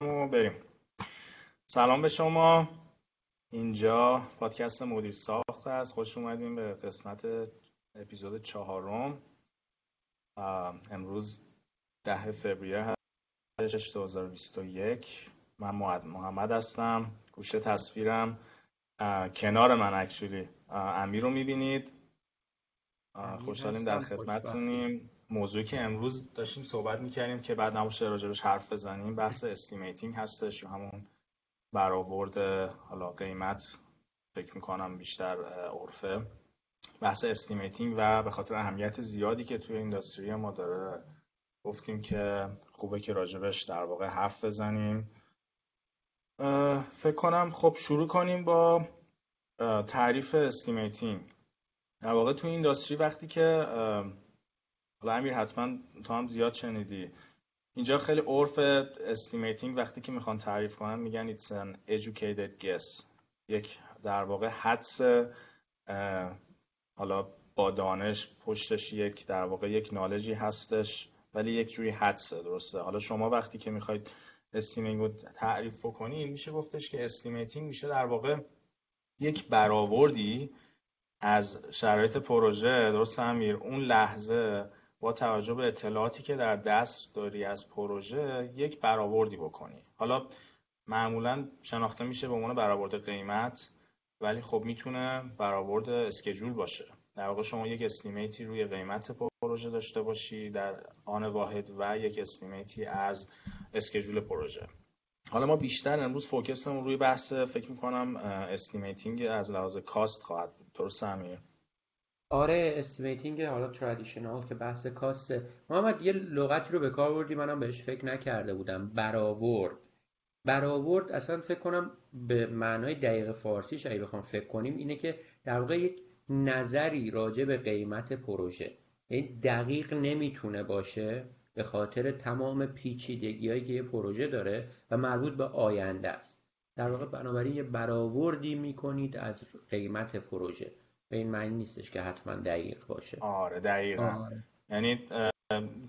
بریم. سلام به شما. اینجا پادکست مدیر ساخت است خوش اومدیم به قسمت اپیزود چهارم. امروز ده فوریه 2021 من محمد هستم. گوشه تصویرم. کنار من actually امیر رو می‌بینید. خوشحالیم در خدمتتونیم موضوعی که امروز داشتیم صحبت می‌کردیم که بد نباشه راجبش حرف بزنیم بحث estimating هستش همون برآورد حالا قیمت فکر می‌کنم بیشتر عرفه. بحث estimating و به خاطر اهمیت زیادی که توی industry ما داره گفتیم که خوبه که راجبش در واقع حرف بزنیم. فکر کنم خب شروع کنیم با تعریف estimating. در واقع تو industry وقتی که حالا امیر حتما تو هم زیاد شنیدی. اینجا خیلی عرف estimating وقتی که می‌خوان تعریف کنن میگن it's an educated guess. یک در واقع حدس حالا با دانش پشتش یک در واقع یک knowledge ی هستش ولی یک جوری حدسه درسته؟ حالا شما وقتی که می‌خواید estimating رو تعریف کنید میشه گفتش که estimating میشه در واقع یک برآوردی از شرایط پروژه. درست امیر؟ اون لحظه با توجه به اطلاعاتی که در دست داری از پروژه یک برآوردی بکنی. حالا معمولا شناخته میشه به عنوان برآورد قیمت ولی خب می‌تونه برآورد schedule باشه. در واقع شما یک estimate ی روی قیمت پروژه داشته باشی در آن واحد و یک estimate ی از schedule پروژه. حالا ما بیشتر امروز focus مون روی بحث فکر می‌کنم estimating از لحاظ cost خواهد بود. درست امیر؟ آره estimating حالا traditional که بحث cost ه محمد یه لغتی رو به کار بردی منم بهش فکر نکرده بودم. برآورد. برآورد اصلا فکر کنم به معنای دقیق فارسیش اگه بخوام فکر کنیم اینه که در واقع یک نظری راجع به قیمت پروژه. یعنی دقیق نمی‌تونه باشه به خاطر تمام پیچیدگیهایی که یه پروژه داره و مربوط به آینده است. در واقع بنابراین یه برآوردی می‌کنید از قیمت پروژه. به این معنی نیستش که حتما دقیق باشه. آره دقیقا. آره. یعنی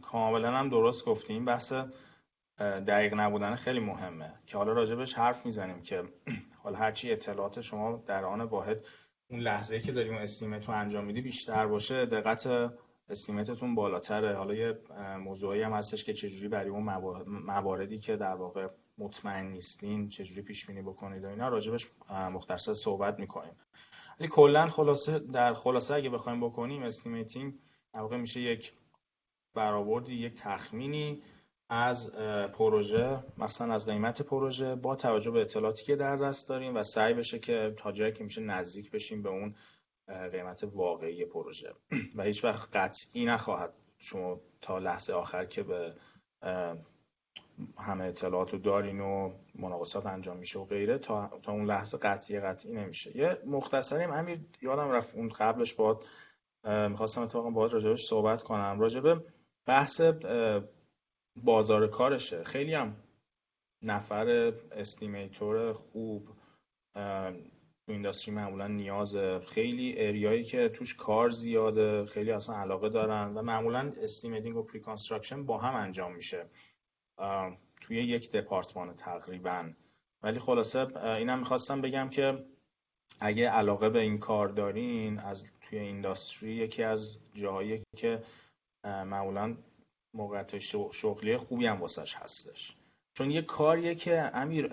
کاملا هم درست گفتیم بحث دقیق نبودن خیلی مهمه. که حالا راجبش حرف می‌زنیم که حالا هرچی اطلاعات شما در آن واحد اون لحظه که داریم استیمت رو انجام میدی بیشتر باشه دقت استیمتتون بالاتره. حالا یه موضوعی هم هستش که چجوری برای اون مواردی که در واقع مطمئن نیستین چجوری پیش بینی بکنید و اینا راجبش مختصر صحبت می‌کنیم. ولی کلا خلاصه در خلاصه اگه بخوایم بکنیم estimating در واقع میشه یک برآوردی یک تخمینی از پروژه مثلا از قیمت پروژه با توجه به اطلاعاتی که در دست داریم و سعی بشه که تا جایی که میشه نزدیک بشیم به اون قیمت واقعی پروژه. و هیچ وقت قطعی نخواهد شما تا لحظه آخر که به همه اطلاعات رو دارین و مناقصات انجام میشه و غیره تا, تا اون لحظه قطعی قطعی نمیشه. یه مختصریم امیر یادم رفت اون قبلش باد می‌خواستم اتفاقا باید راجبش صحبت کنم. راجب بحث بازار کارشه. خیلی هم نفر estimator خوب تو industry معمولا نیاز خیلی area یی که توش کار زیاده خیلی اصلا علاقه دارن و معمولا estimating و pre با هم انجام میشه. توی یک دپارتمان تقریبا. ولی خلاصه اینم می‌خواستم بگم که اگه علاقه به این کار دارین از توی اینداستری یکی از جاهایی که معمولا موقعیت شغلی خوبی هم واسش هستش. چون یه کاریه که امیر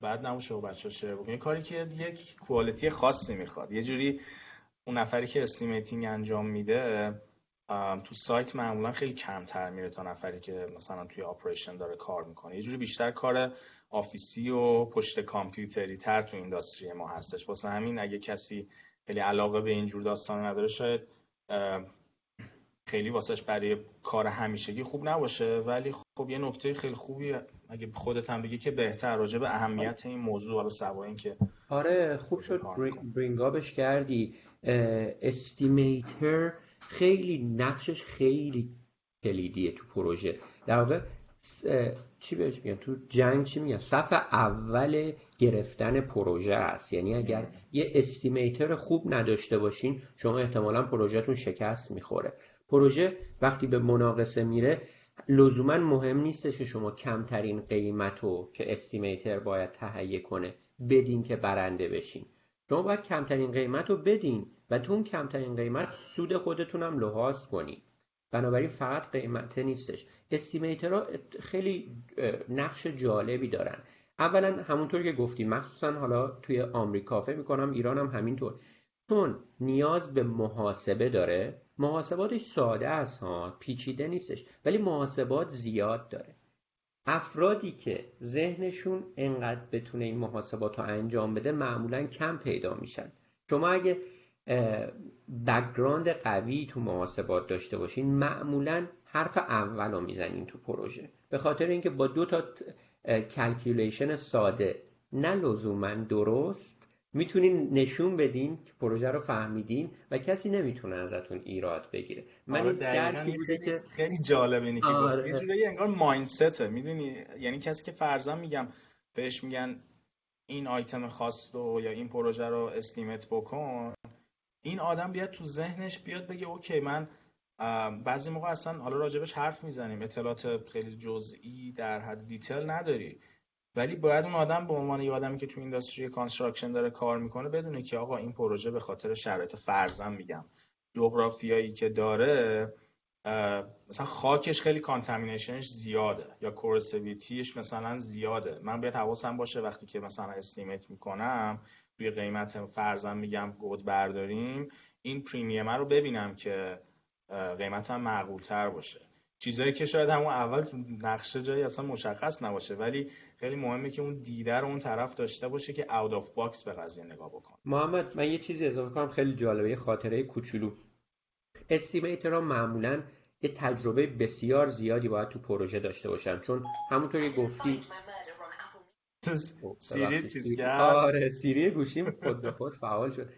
بعد نموشه و بچه شیر بکنی کاری که یک کوالیتی خاصی می‌خواد. یه جوری اون نفری که estimating انجام میده تو سایت معمولا خیلی کمتر میره تا نفری که مثلا توی operation داره کار می‌کنه. یه جوری بیشتر کار office ی و پشت کامپیوتری تر تو industry ما هستش. واسه همین اگه کسی خیلی علاقه به اینجور داستان نداره شاید خیلی واسهش برای کار همیشگی خوب نباشه. ولی خب یه نکته خیلی خوبی اگه خودت هم بگی که بهتر راجع به اهمیت این موضوع حالا سوا که آره خوب شد. برینگابش کردی. استیمیتر خیلی نقشش خیلی کلیدیه تو پروژه. در واقع چی بهش میگن؟ تو جنگ چی میگن؟ صف اول گرفتن پروژه است. یعنی اگر یه استیمیتر خوب نداشته باشین شما احتمالا پروژهتون شکست می‌خوره. پروژه وقتی به مناقصه میره لزوما مهم نیستش که شما کمترین قیمت رو که استیمیتر باید تهیه کنه بدین که برنده بشین. شما باید کمترین قیمت رو بدین و تو اون کمترین قیمت سود خودتون هم لحاظ کنین بنابراین فقط قیمته نیستش. استیمیترها خیلی نقش جالبی دارن. اولا همونطور که گفتیم مخصوصا حالا توی آمریکا فکر می‌کنم ایران هم همینطور. چون نیاز به محاسبه داره محاسباتش ساده است ها پیچیده نیستش ولی محاسبات زیاد داره. افرادی که ذهنشون انقدر بتونه این محاسبات رو انجام بده معمولا کم پیدا میشن. شما اگه background قوی تو محاسبات داشته باشین معمولا حرف اول رو می‌زنین تو پروژه. به خاطر اینکه با دو تا calculation ساده نه لزوما درست می‌تونین نشون بدین که پروژه رو فهمیدین و کسی نمی‌تونه ازتون ایراد بگیره. من آره درکی بوده که خیلی جالب اینی که آره. یه جوری انگار mindset ه می‌دونی؟ یعنی کسی که فرضاً میگم بهش میگن این آیتم خاص رو یا این پروژه رو estimate بکن این آدم بیاد تو ذهنش بیاد بگه okay من بعضی موقع اصلا حالا راجبش حرف می‌زنیم اطلاعات خیلی جزئی در حد detail نداری. ولی باید اون آدم به عنوان یه آدمی که تو industry construction داره کار می‌کنه بدونه که آقا این پروژه به خاطر شرایط فرضاً میگم. جغرافیایی که داره مثلا خاکش خیلی contamination ش زیاده یا corrosivity ش مثلا زیاده. من باید حواسم باشه وقتی که مثلا estimate می‌کنم روی قیمت فرضاً میگم گود برداریم این premium رو ببینم که قیمتم معقول تر باشه. چیزایی که شاید همون اول نقشه جایی اصلا مشخص نباشه ولی خیلی مهمه که اون دیده رو اون طرف داشته باشه که out of box به قضیه نگاه بکن محمد من یه چیزی اضافه کنم خیلی جالبه یه خاطره کوچولو. estimator معمولا یه تجربه بسیار زیادی باید تو پروژه داشته باشن چون همونطور که گفتی Siri چیز آره Siri گوشیم خود به خود فعال شد.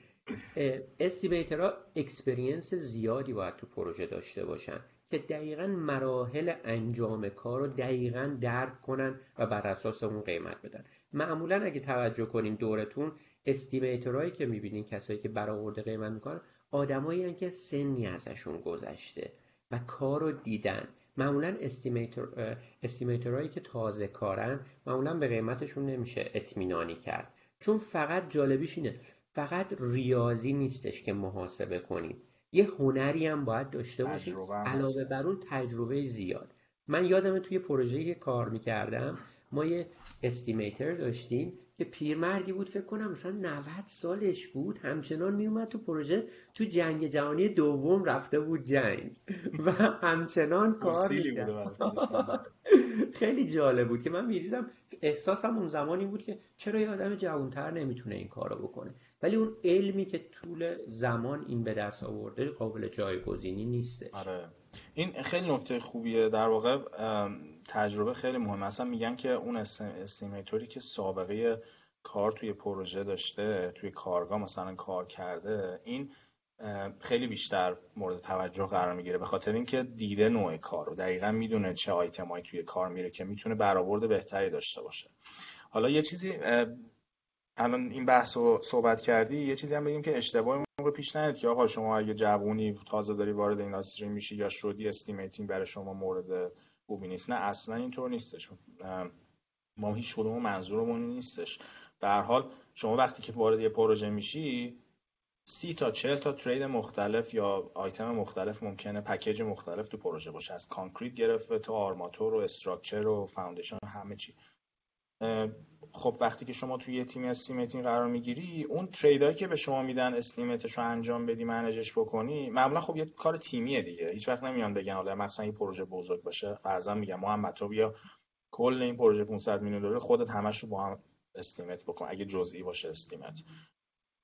estimator ها experience زیادی باید تو پروژه داشته باشن که دقیقا مراحل انجام کار رو دقیقا درک کنن و بر اساس اون قیمت بدن. معمولا اگه توجه کنین دورتون estimator هایی که می‌بینین کسایی که برآورده قیمت می‌کنن آدمایی که سنی ازشون گذشته و کار رو دیدن. معمولا estimator estimator هایی که تازه کارن معمولا به قیمتشون نمیشه اطمینانی کرد. چون فقط جالبیش اینه فقط ریاضی نیستش که محاسبه کنید یه هنری هم باید داشته باشید علاوه بر اون تجربه زیاد. من یادم توی پروژه‌ای که کار می‌کردم ما یه استیمیتر داشتیم که پیرمردی بود فکر کنم مثلا 90 سالش بود. همچنان میومد تو پروژه تو جنگ جهانی دوم رفته بود جنگ. و همچنان کار خیلی جالب بود که من می‌دیدم احساسم اون زمانی بود که چرا یه آدم جوانتر نمی‌تونه این کارو بکنه. ولی اون علمی که طول زمان این به دست آورده قابل جایگزینی نیستش. آره. این خیلی نکته خوبیه در واقع تجربه خیلی مهمه. اصلا میگن که اون estimator ی که سابقه کار توی پروژه داشته توی کارگاه مثلا کار کرده این خیلی بیشتر مورد توجه قرار می‌گیره. به خاطر اینکه دیده نوع کار رو. دقیقا می‌دونه چه آیتمایی توی کار میره که می‌تونه برآورد بهتری داشته باشه. حالا یه چیزی الان این بحث رو صحبت کردی یه چیزی هم بگیم که اشتباه موقع پیش نیاد که آقا شما اگه جوونی تازه داری وارد این میشی یا شدی estimating برای شما مورد خوبی نیست نه اصلا اینطور نیستش. ما هیچ کدوم منظورمون نیستش. به هر حال شما وقتی که وارد یه پروژه میشی سی تا چل تا trade مختلف یا آیتم مختلف ممکنه package مختلف تو پروژه باشه. از concrete گرفته تا آرماتور و structure و foundation همه چی. خب وقتی که شما توی یه تیم estimating قرار می‌گیری اون trade ایی که به شما میدن estimate ش رو انجام بدی manage ش بکنی معمولا خب یه کار تیمیه دیگه. هیچ وقت نمیان بگن حالا مثلا یه پروژه بزرگ باشه. فرضاً میگم محمد تو بیا کل این پروژه 500 میلیون دلار خودت همش رو با هم estimate بکن. اگه جزئی باشه estimate.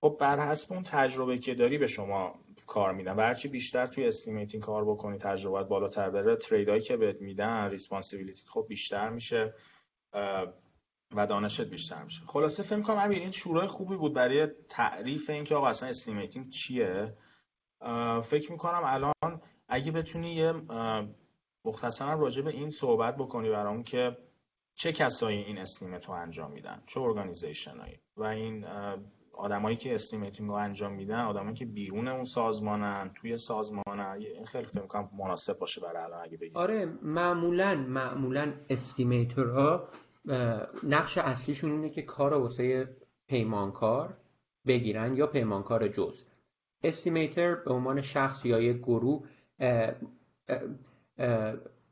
خب بر حسب اون تجربه که داری به شما کار میدن. و هرچی بیشتر توی estimating کار بکنی تجربه بالاتر بره. trade ایی که بهت میدن responsibility خب بیشتر میشه. و دانشت بیشتر میشه. خلاصه فکر کنم امیر این شروع خوبی بود برای تعریف اینکه آقا اصلا estimating چیه. فکر می‌کنم الان اگه بتونی یه مختصرا راجع به این صحبت بکنی برام که چه کسایی این estimate رو انجام میدن چه organization هایی و این آدمایی که estimating رو انجام میدن آدمایی که بیرون اون سازمانن توی سازمانن. خیلی فکر می‌کنم مناسب باشه برای الان اگه بگیم. آره معمولا معمولا estimator ها نقش اصلیشون اینه که کار واسه پیمانکار بگیرن یا پیمانکار جز. استیمیتر به عنوان شخص یا یک گروه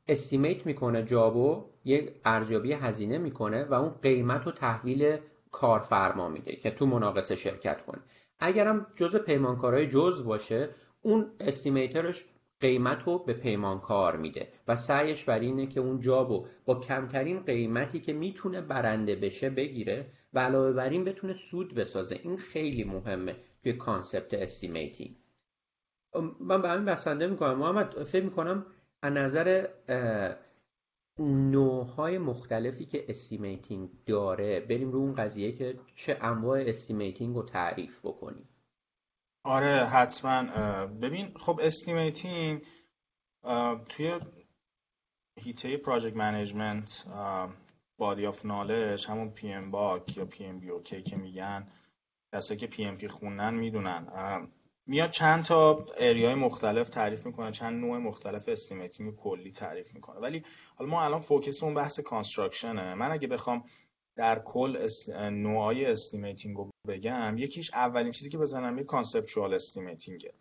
استیمیت می‌کنه جابو یک ارزیابی هزینه می‌کنه و اون قیمت رو تحویل کارفرما میده که تو مناقصه شرکت کنه اگرم جز پیمانکارهای جز باشه اون استیمیترش قیمت رو به پیمانکار میده و سعیش بر اینه که اون جابو با کمترین قیمتی که می‌تونه برنده بشه بگیره و علاوه بر این بتونه سود بسازه. این خیلی مهمه توی concept estimating. من به همین بسنده می‌کنم. محمد فکر می‌کنم از نظر نوعهای مختلفی که estimating داره بریم رو اون قضیه که چه انواع estimating رو تعریف بکنیم. آره حتما. ببین خب estimating توی هیته project management body of knowledge همون PMBOK یا PMBOK ای که میگن کسایی که PMP خوندن می‌دونن. میاد چند تا area ی مختلف تعریف می‌کنه چند نوع مختلف estimating کلی تعریف می‌کنه. ولی حالا ما الان focus اون بحث construction ه من اگه بخوام در کل اس... نوعای estimating رو بگم یکیش اولین چیزی که بزنم یه conceptual estimating ه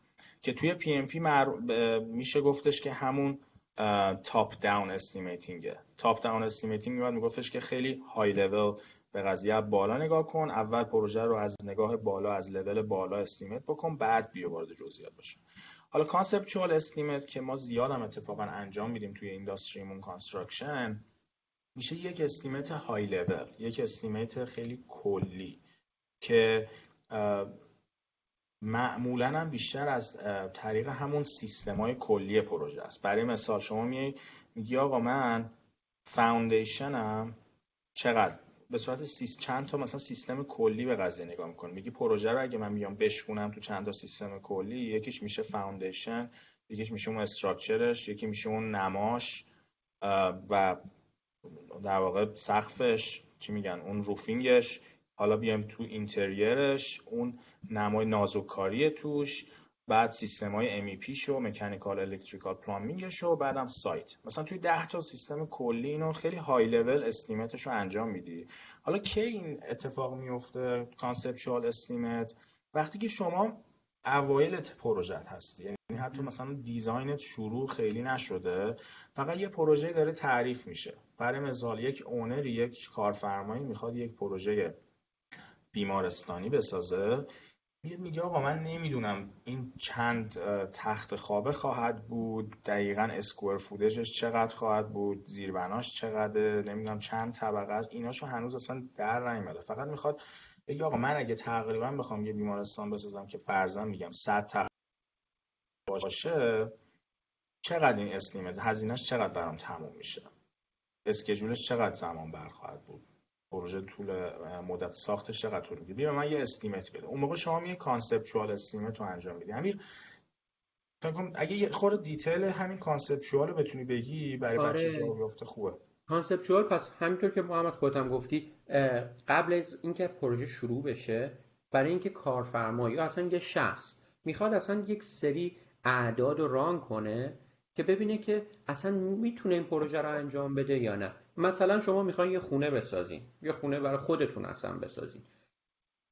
که توی PMP میشه گفتش که همون top down estimating ه top down estimating میاد میگفتش که خیلی های لول به قضیه بالا نگاه کن اول پروژه رو از نگاه بالا از level بالا estimate بکن بعد بیا وارد جزئیات باشه حالا conceptual estimate که ما زیاد هم اتفاقا انجام میدیم توی industry مون construction میشه یک estimate high level یک estimate خیلی کلی. که معمولا هم بیشتر از طریق همون سیستم های کلی پروژه است. برای مثال شما میگی آقا من foundation م چقدر؟ به صورت سیست... چند تا مثلا سیستم کلی به قضیه نگاه می‌کنه میگی پروژه رو اگه من میام بشکونم تو چند تا سیستم کلی یکیش میشه foundation یکیش میشه اون structure ش یکی میشه اون نماش و در واقع سقفش چی میگن اون roofing ش. حالا بیایم تو interior ش اون نمای نازک‌کاری توش بعد سیستم های MEP شو mechanical electrical plumbing ش و بعدم سایت. مثلا توی 10 تا سیستم کلی اینو خیلی high level estimate ش رو انجام میدی. حالا کی این اتفاق میفته؟ conceptual estimate وقتی که شما اوایل پروژه هستی یعنی حتی مثلا design ت شروع خیلی نشده فقط یه پروژه داره تعریف میشه. برای مثال یک اونر یک کارفرمایی می‌خواد یک پروژه بیمارستانی بسازه. میگه آقا من نمی‌دونم این چند تخت خوابه خواهد بود دقیقا اسکوئر فودجش چقدر خواهد بود زیربناش چقدر نمی‌دونم چند طبقه است. ایناشو هنوز اصلا در نیومده. فقط می‌خواد بگه آقا من اگه تقریبا بخوام یه بیمارستان بسازم که فرضاً میگم 100 تخت باشه چقدر این estimate هزینهش چقدر برام تموم میشه؟ schedule ش چقدر زمان برخواهد بود؟ پروژه طول مدت ساختش چقدر طول می‌گیره؟ بیا من یه estimate بده اون موقع شما یه conceptual estimate رو انجام میدی. امیر اگه یه خورده detail همین conceptual رو بتونی بگی برای آره. بچه جا بیفته خوبه. conceptual پس همینطور که محمد خودت هم گفتی قبل از اینکه پروژه شروع بشه برای اینکه کارفرما یا اصلا یه شخص می‌خواد اصلا یک سری اعداد رو ران کنه که ببینه که اصلا می‌تونه این پروژه رو انجام بده یا نه. مثلا شما می‌خواین یه خونه بسازین یه خونه برای خودتون اصلا بسازین.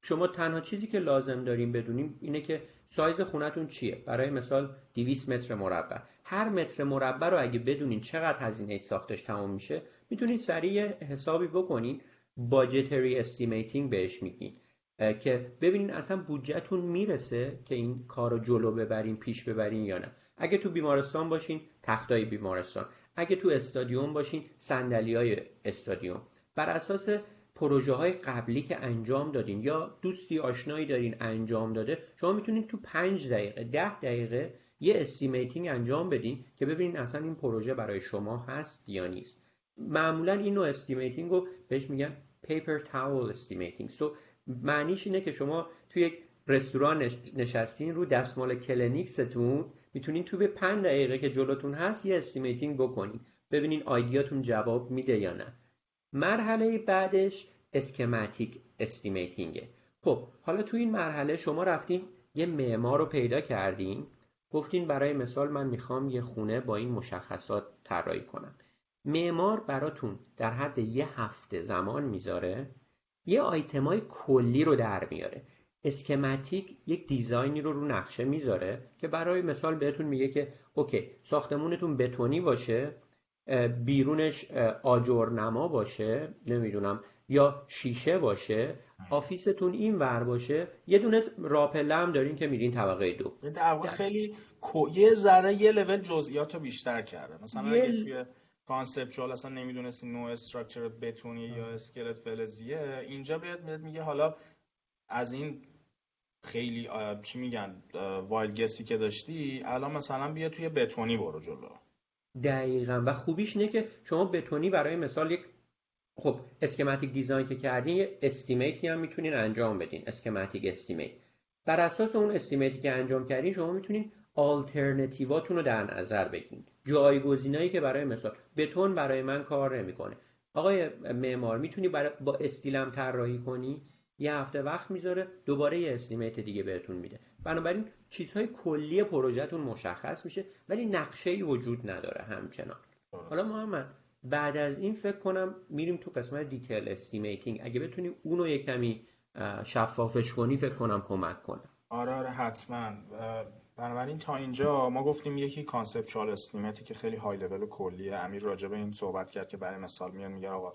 شما تنها چیزی که لازم داریم بدونیم اینه که سایز خونتون چیه؟ برای مثال 200 متر مربع. هر متر مربع رو اگه بدونین چقدر هزینه ساختش تمام میشه می‌تونین سریع حسابی بکنین budgetary estimating بهش میگین. که ببینین اصلا بودجهتون می‌رسه که این کار رو جلو ببرین پیش ببرین یا نه. اگه تو بیمارستان باشین تختای بیمارستان. اگه تو استادیوم باشین صندلی های استادیوم. بر اساس پروژه های قبلی که انجام دادین یا دوستی آشنایی دارین انجام داده شما می‌تونید تو پنج دقیقه ده دقیقه یه estimating انجام بدین که ببینین اصلا این پروژه برای شما هست یا نیست. معمولا این نوع estimating رو بهش میگن paper towel estimating. so معنیش اینه که شما توی یک رستوران نشستین رو دستمال کلینکستون می‌تونین تو به 5 دقیقه که جلوتون هست یه estimating بکنین. ببینین idea تون جواب میده یا نه. مرحله بعدش schematic estimating ه. خب حالا تو این مرحله شما رفتین یه معمار رو پیدا کردین. گفتین برای مثال من می‌خوام یه خونه با این مشخصات طراحی کنم. معمار براتون در حد یه هفته زمان می‌ذاره. یه آیتمای کلی رو در میاره. schematic یک design ی رو رو نقشه می‌ذاره که برای مثال بهتون میگه که اوکی ساختمونتون بتونی باشه بیرونش آجر نما باشه نمی‌دونم یا شیشه باشه office تون این ور باشه یه دونه راه‌پله هم دارین که میرین طبقه دو. در واقع خیلی یه ذره یه لول جزئیات رو بیشتر کرده. مثلا یه... اگه توی conceptual اصلا نمی‌دونستی نوع structure بتونی یا اسکلت فلزیه اینجا بیاد میگه حالا از این خیلی چی میگن wild guess ی که داشتی الان مثلا بیا توی بتونی برو جلو. دقیقا. و خوبیش اینه که شما بتونی برای مثال یک خب schematic design که کردین یه estimate ی هم می‌تونین انجام بدین schematic estimate. بر اساس اون estimate ی که انجام کردین شما می‌تونین آلترنتیواتون رو در نظر بگیرید جایگزینایی که برای مثال بتون برای من کار نمی‌کنه. آقای معمار می‌تونی با استیل هم طراحی کنی؟ یه هفته وقت می‌ذاره دوباره یه estimate دیگه بهتون میده. بنابراین چیزهای کلی پروژهتون مشخص میشه ولی نقشه ای وجود نداره همچنان. حالا محمد بعد از این فکر کنم میریم تو قسمت detail estimating اگه بتونیم اونو یه کمی شفافش کنی فکر کنم کمک کنه. آره آره حتما. بنابراین تا اینجا ما گفتیم یکی conceptual estimate ی که خیلی های لول و کلیه. امیر راجع به این صحبت کرد که برای مثال میان میگه آقا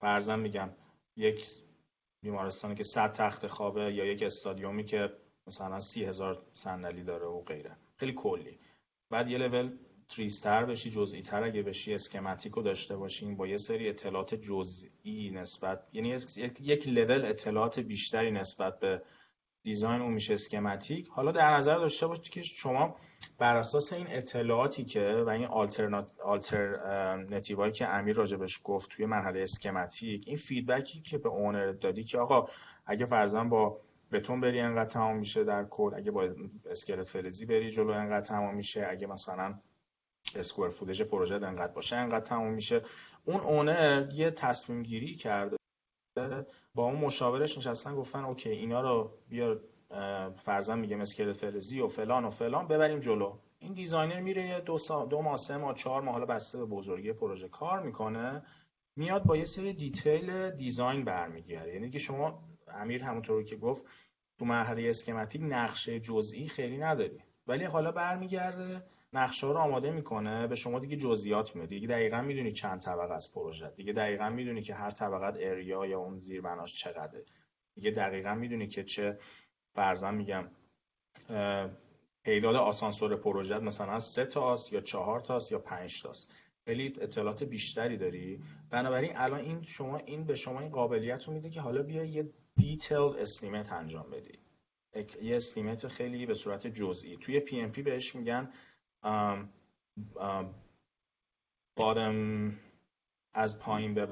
فرضاً میگم یک بیمارستانی که 100 تخت خوابه یا یک استادیومی که مثلا سی هزار صندلی داره و غیره. خیلی کلی. بعد یه لول تریستر بشی جزئی تر اگه بشی schematic رو داشته باشیم با یه سری اطلاعات جزئی نسبت یعنی یک لول اطلاعات بیشتری نسبت به design اون میشه schematic. حالا در نظر داشته باشید که شما بر اساس این اطلاعاتی که و این آلترناتیوهایی که امیر راجع بهش گفت توی مرحله schematic این feedback ی که به owner دادی که آقا اگه فرضاً با بتون بری انقدر تمام میشه در کد اگه با اسکلت فلزی بری جلو انقدر تمام میشه اگه مثلا square footage پروژه انقدر باشه انقدر تمام میشه. اون اونر یه تصمیم گیری کرده با اون مشاورش نشستن گفتن okay اینا رو بیا فرضاً میگه اسکلت فلزی و فلان و فلان ببریم جلو. این designer میره دو, سا... دو ماه سه ماه چهار ماه حالا بسته به بزرگی پروژه کار می‌کنه میاد با یه سری detail design برمیگرده. یعنی که شما امیر همونطور که گفت تو مرحله schematic نقشه جزئی خیلی نداری. ولی حالا برمیگرده نقشه رو آماده می‌کنه به شما دیگه جزئیات میده. دیگه دقیقا می‌دونی چند طبقه از پروژه. دیگه دقیقا می‌دونی که هر طبقه اریا یا اون زیر بناش چقدره. دیگه دقیقا می‌دونی که چه فرضاً میگم تعداد آسانسور پروژه مثلا سه تاست یا چهار تاست یا پنج تاست. خیلی اطلاعات بیشتری داری. بنابراین الان این شما این به شما این قابلیت رو میده که حالا بیا یه دیتیل استیمت انجام بدی. یه estimate خیلی به صورت جزئی. توی PMP بهش میگن bottom از پایین به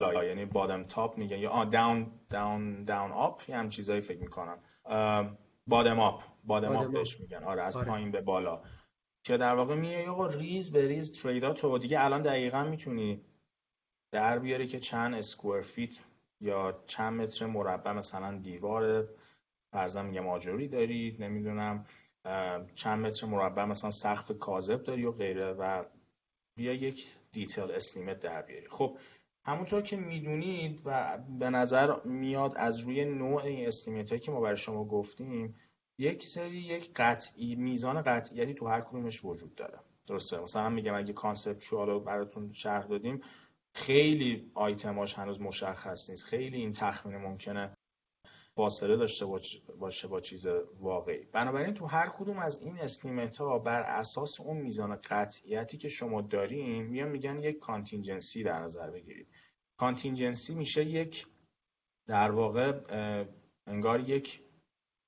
بالا. یعنی bottom top میگن یا down down down up یه هم چیزایی فکر می‌کنم. bottom up bottom up بهش میگن. آره از آره. پایین به بالا. که در واقع میگه آقا ریز به ریز trade ات تو دیگه الان دقیقا می‌تونی در بیاری که چند square feet یا چند متر مربع مثلا دیوار فرضاً میگم آجوری دارید نمی‌دونم چند متر مربع مثلا سقف کاذب داری و غیره و بیا یک detail estimate در بیاری. خب همونطور که می‌دونید و به نظر میاد از روی نوع این estimate هایی که ما برای شما گفتیم یک سری یک قطعی میزان قطعیتی تو هر کدومش وجود داره. درسته؟ مثلا میگم اگه conceptual رو براتون شرح دادیم خیلی آیتماش هنوز مشخص نیست. خیلی این تخمین ممکنه فاصله داشته باشه با چیز واقعی. بنابراین تو هر کدوم از این estimate ها بر اساس اون میزان قطعیتی که شما دارین میان میگن یک contingency در نظر بگیرید. contingency میشه یک در واقع انگار یک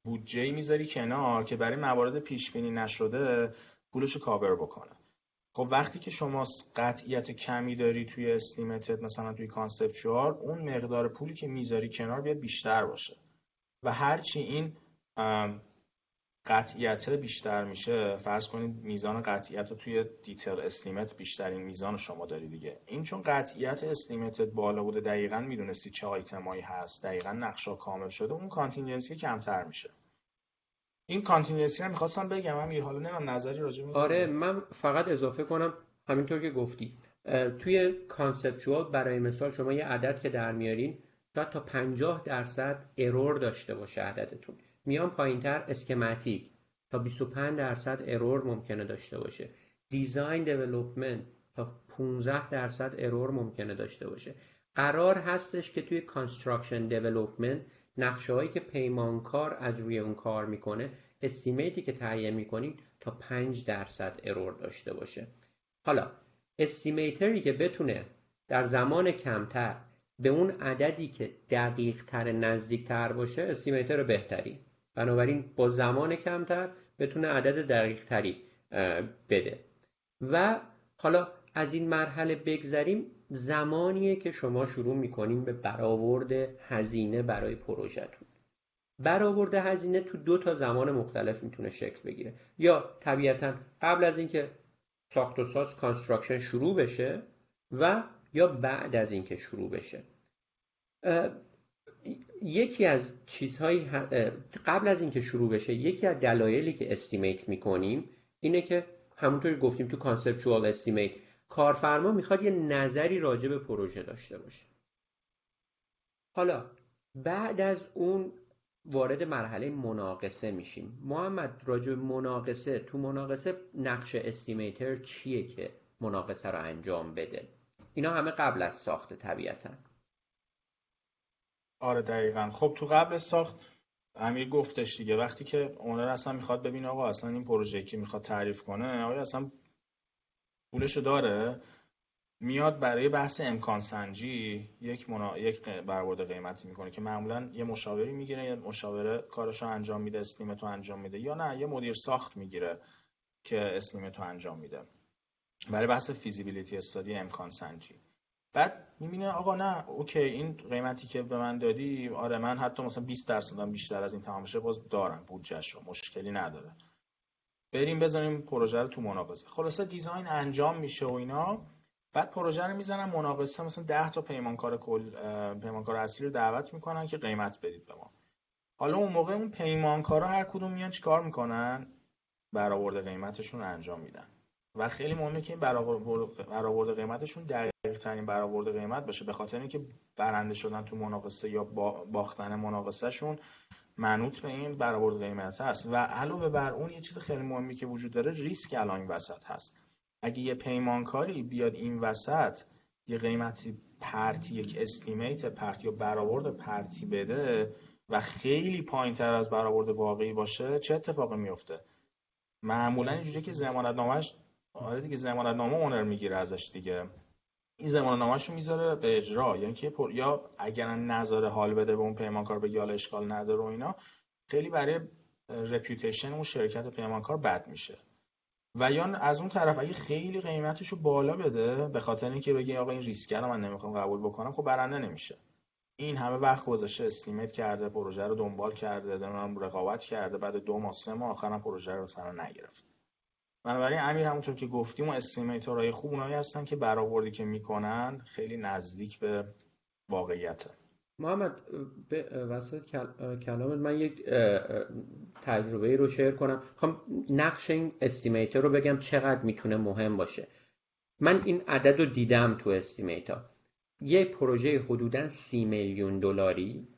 بودجه می‌ذاری کنار که برای موارد پیش بینی نشده پولش کاور بکنه. خب وقتی که شما قطعیت کمی داری توی estimate ت مثلا توی conceptual اون مقدار پولی که می‌ذاری کنار باید بیشتر باشه. و هرچی این قطعیت بیشتر میشه فرض کنید میزان قطعیت رو توی detail estimate بیشترین میزان شما داری دیگه. این چون قطعیت estimate ت بالا بوده دقیقا می‌دونستی چه آیتمایی هست دقیقا نقشا کامل شده اون contingency کمتر میشه. این contingency رو می‌خواستم بگم من حالا نمیم نظری راجع آره من فقط اضافه کنم همینطور که گفتی. توی conceptual برای مثال شما یه عدد که در میارین شاید تا 50 درصد error داشته باشه عددتون. میان پایینتر schematic تا 25 درصد error ممکنه داشته باشه. design development تا 15 درصد error ممکنه داشته باشه. قرار هستش که توی construction development نقشه هایی که پیمانکار از روی اون کار می‌کنه estimate ی که تهیه می‌کنیم تا 5 درصد error داشته باشه. حالا estimator ی که بتونه در زمان کمتر به اون عددی که دقیق تر نزدیک تر باشه estimator بهتری. بنابراین با زمان کمتر بتونه عدد دقیق تری بده. و حالا از این مرحله بگذریم زمانیه که شما شروع می‌کنیم به برآورد هزینه برای پروژهتون. برآورد هزینه تو دو تا زمان مختلف می‌تونه شکل بگیره. یا طبیعتا قبل از اینکه ساخت و ساز construction شروع بشه و یا بعد از اینکه شروع بشه. یکی از چیزهایی قبل از اینکه شروع بشه یکی از دلایلی که estimate می‌کنیم اینه که همونطوری گفتیم تو conceptual estimate کارفرما می‌خواد یه نظری راجع به پروژه داشته باشه. حالا بعد از اون وارد مرحله مناقصه میشیم. محمد راجع مناقصه تو مناقصه نقش استیمیتر چیه که مناقصه رو انجام بده؟ اینا همه قبل از ساخت طبیعتا آره دقیقا. خب تو قبل ساخت امیر گفتش دیگه وقتی که اونر اصلا می‌خواد ببینه آقا اصلا این پروژه که می‌خواد تعریف کنه آیا اصلا پولشو داره. میاد برای بحث امکان سنجی یک منا... یک برآورد قیمتی می‌کنه که معمولا یه مشاوری می‌گیره یه مشاوره کارشو انجام میده estimate و انجام میده یا نه یه مدیر ساخت می‌گیره که estimate و انجام میده. برای بحث feasibility study امکان سنجی. بعد می‌بینه آقا نه okay این قیمتی که به من دادی آره من حتی مثلا 20 درصد بیشتر از این تمام باز دارم بودجهش رو مشکلی نداره. بریم بزنیم پروژه رو تو مناقصه خلاصه دیزاین انجام میشه و اینا. بعد پروژه رو می‌زنن مناقصه مثلا 10 تا پیمانکار کل پیمانکار اصلی رو دعوت می‌کنن که قیمت بدید به ما. حالا اون موقع اون پیمانکارا هر کدوم میان چیکار می‌کنن؟ برآورد قیمتشون انجام میدن. و خیلی مهمه که این برآورد قیمتشون دقیق ترین برآورد قیمت باشه. به خاطر اینکه برنده شدن تو مناقصه یا باختن مناقصهشون منوط به این برآورد قیمت هست. و علاوه بر اون یه چیز خیلی مهمی که وجود داره ریسک الان وسط هست. اگه یه پیمانکاری بیاد این وسط یه قیمتی پرتی یک استیمیت پرتی یا برآورد پرتی بده و خیلی پایین تر از برآورد واقعی باشه چه اتفاقی میفته معمولا اینجوری که زمانت نامش آره دیگه زمانت نامه اونر می‌گیره ازش دیگه. این نامش رو می‌ذاره به اجرا. یعنی که پر... یا اگر نظر حال بده به اون پیمانکار به یا اشکال نداره و اینا خیلی برای reputation اون شرکت پیمانکار بد میشه. و یا از اون طرف اگه خیلی قیمتش رو بالا بده به خاطر اینکه بگی آقا این ریسک رو من نمی‌خوام قبول بکنم خب برنده نمیشه. این همه وقت گذاشته estimate کرده پروژه رو دنبال کرده دارم رقابت کرده بعد دو ماه سه ماه آخرم پروژه رو مثلا نگرفت. بنابراین امیر همونطور که گفتیم و estimator های خوب اونایی هستن که برآوردی که می‌کنن خیلی نزدیک به واقعیته محمد به وسط کلامت من یک تجربه رو شیر کنم. خواهم نقش این استیمیتر رو بگم چقدر می‌تونه مهم باشه. من این عدد رو دیدم تو استیمیتا یه پروژه حدودا سی میلیون دلاری.